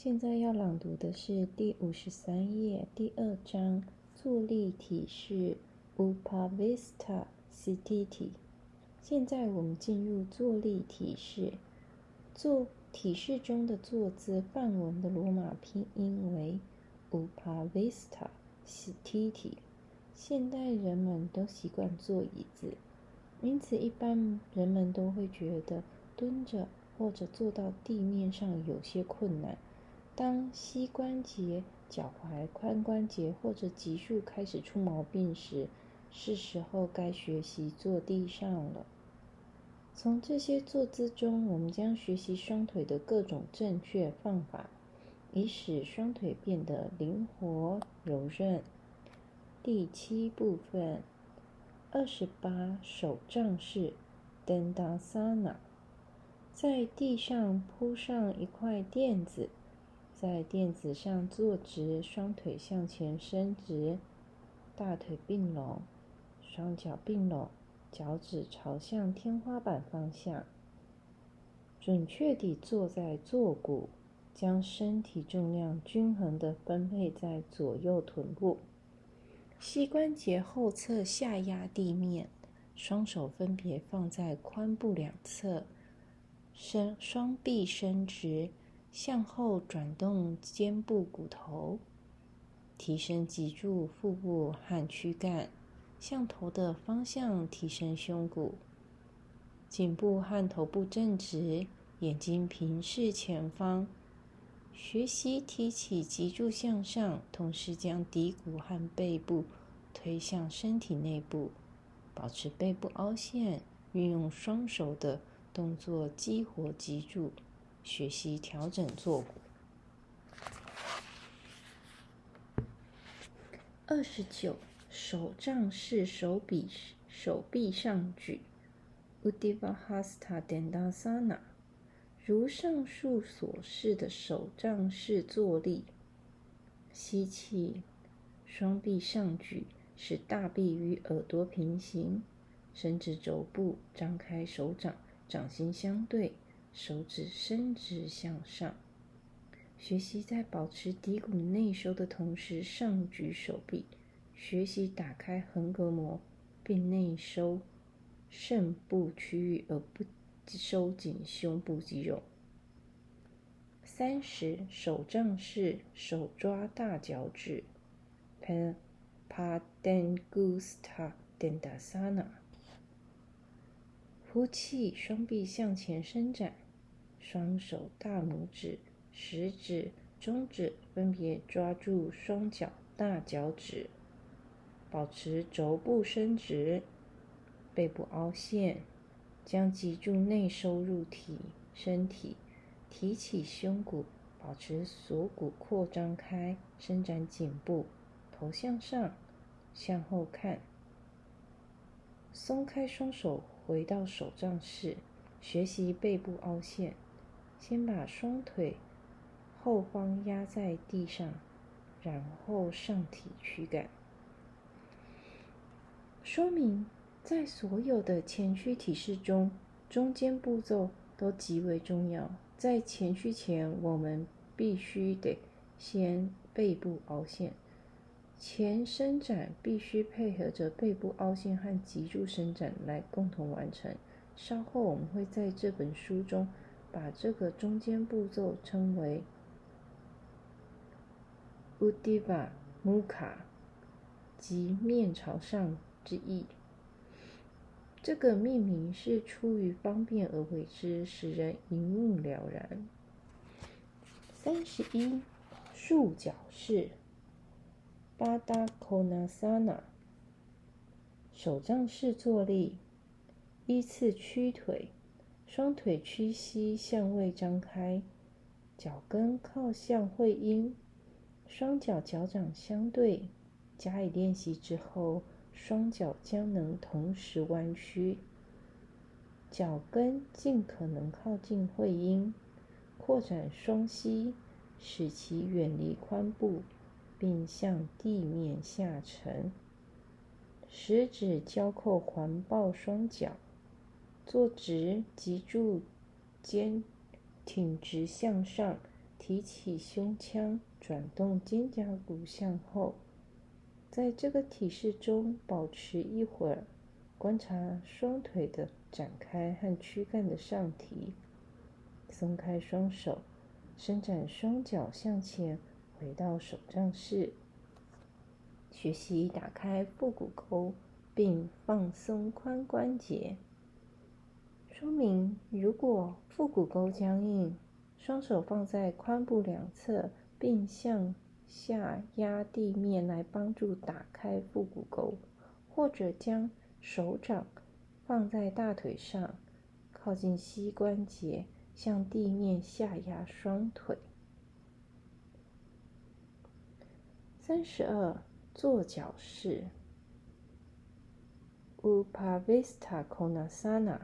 现在要朗读的是第五十三页第二章坐立体式 Upavista Sthiti。现在我们进入坐立体式。坐体式中的坐姿梵文的罗马拼音为 Upavista Sthiti。现代人们都习惯坐椅子，因此一般人们都会觉得蹲着或者坐到地面上有些困难。当膝关节、脚踝、髋关节或者脊柱开始出毛病时，是时候该学习坐地上了。从这些坐姿中，我们将学习双腿的各种正确放法，以使双腿变得灵活柔韧。第七部分，二十八手杖式 Dandasana，在地上铺上一块垫子。在垫子上坐直，双腿向前伸直，大腿并拢，双脚并拢，脚趾朝向天花板方向。准确地坐在坐骨，将身体重量均衡地分配在左右臀部，膝关节后侧下压地面，双手分别放在髋部两侧，伸双臂伸直。向后转动肩部骨头，提升脊柱、腹部和躯干，向头的方向提升胸骨，颈部和头部正直，眼睛平视前方。学习提起脊柱向上，同时将骶骨和背部推向身体内部，保持背部凹陷，运用双手的动作激活脊柱。学习调整坐骨。二十九，手杖式手臂手臂上举 （Uddiyana Dandasana）。如上述所示的手杖式坐立。吸气，双臂上举，使大臂与耳朵平行，伸直肘部，张开手掌，掌心相对。手指伸直向上，学习在保持骶骨内收的同时上举手臂，学习打开横膈膜并内收肾部区域而不收紧胸部肌肉。三十手杖式手抓大脚趾 p a p a d a n g u s t a Dandasana）。呼气，双臂向前伸展。双手大拇指、食指、中指分别抓住双脚大脚趾，保持肘部伸直，背部凹陷，将脊柱内收入体身体，提起胸骨，保持锁骨扩张开，伸展颈部，头向上，向后看，松开双手，回到手杖式，学习背部凹陷。先把双腿后方压在地上，然后上体躯干。说明：在所有的前屈体式中，中间步骤都极为重要。在前屈前，我们必须得先背部凹陷，前伸展必须配合着背部凹陷和脊柱伸展来共同完成。稍后我们会在这本书中。把这个中间步骤称为 “Uddiyana muka，即面朝上之意。这个命名是出于方便而为之，使人一目了然。三十一，束脚式 （Badakonasana），手杖式坐立，依次屈腿。双腿屈膝向外张开，脚跟靠向会阴，双脚脚掌相对。加以练习之后，双脚将能同时弯曲，脚跟尽可能靠近会阴，扩展双膝，使其远离髋部，并向地面下沉。食指交扣环抱双脚。坐直，脊柱肩挺直向上，提起胸腔，转动肩胛骨向后。在这个体式中保持一会儿，观察双腿的展开和躯干的上提。松开双手，伸展双脚向前，回到手杖式。学习打开腹股沟，并放松髋关节。说明：如果腹股沟僵硬，双手放在髋部两侧，并向下压地面来帮助打开腹股沟，或者将手掌放在大腿上，靠近膝关节，向地面下压双腿。三十二，坐脚式，Upavista Konasana，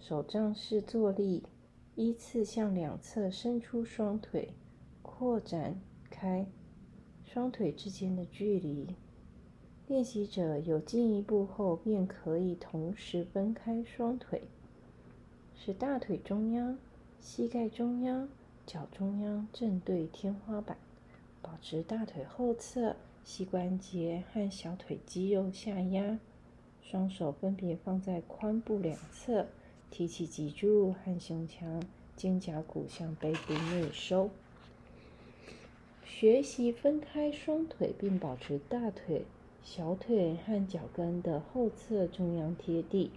手杖式坐立。依次向两侧伸出双腿，扩展开双腿之间的距离。练习者有进一步后，便可以同时分开双腿，使大腿中央、膝盖中央、脚中央正对天花板，保持大腿后侧膝关节和小腿肌肉下压。双手分别放在髋部两侧。提起脊柱和胸腔，肩胛骨向背部内收。学习分开双腿，并保持大腿、小腿和脚跟的后侧中央贴地。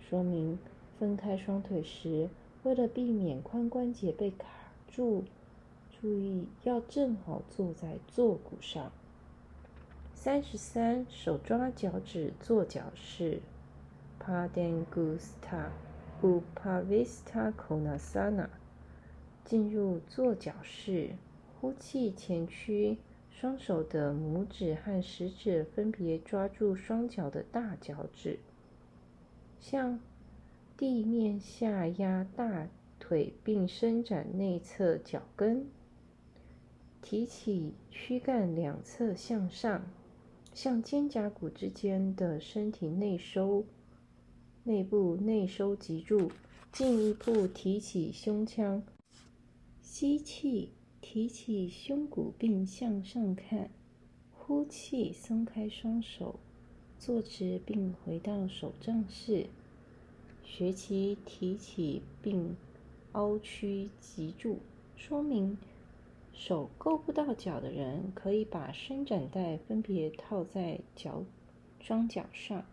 说明：分开双腿时，为了避免髋关节被卡住，注意要正好坐在坐骨上。三十三，手抓脚趾坐脚式，Padangusta。Upavista Konasana，进入坐脚式，呼气前屈，双手的拇指和食指分别抓住双脚的大脚趾，向地面下压大腿，并伸展内侧脚跟，提起躯干两侧向上，向肩胛骨之间的身体内收。内部内收脊柱，进一步提起胸腔，吸气，提起胸骨并向上看，呼气，松开双手，坐直并回到手杖式。学习提起并凹曲脊柱。说明：手够不到脚的人，可以把伸展带分别套在脚双脚上。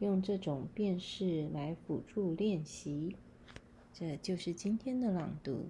用这种辨识来辅助练习，这就是今天的朗读。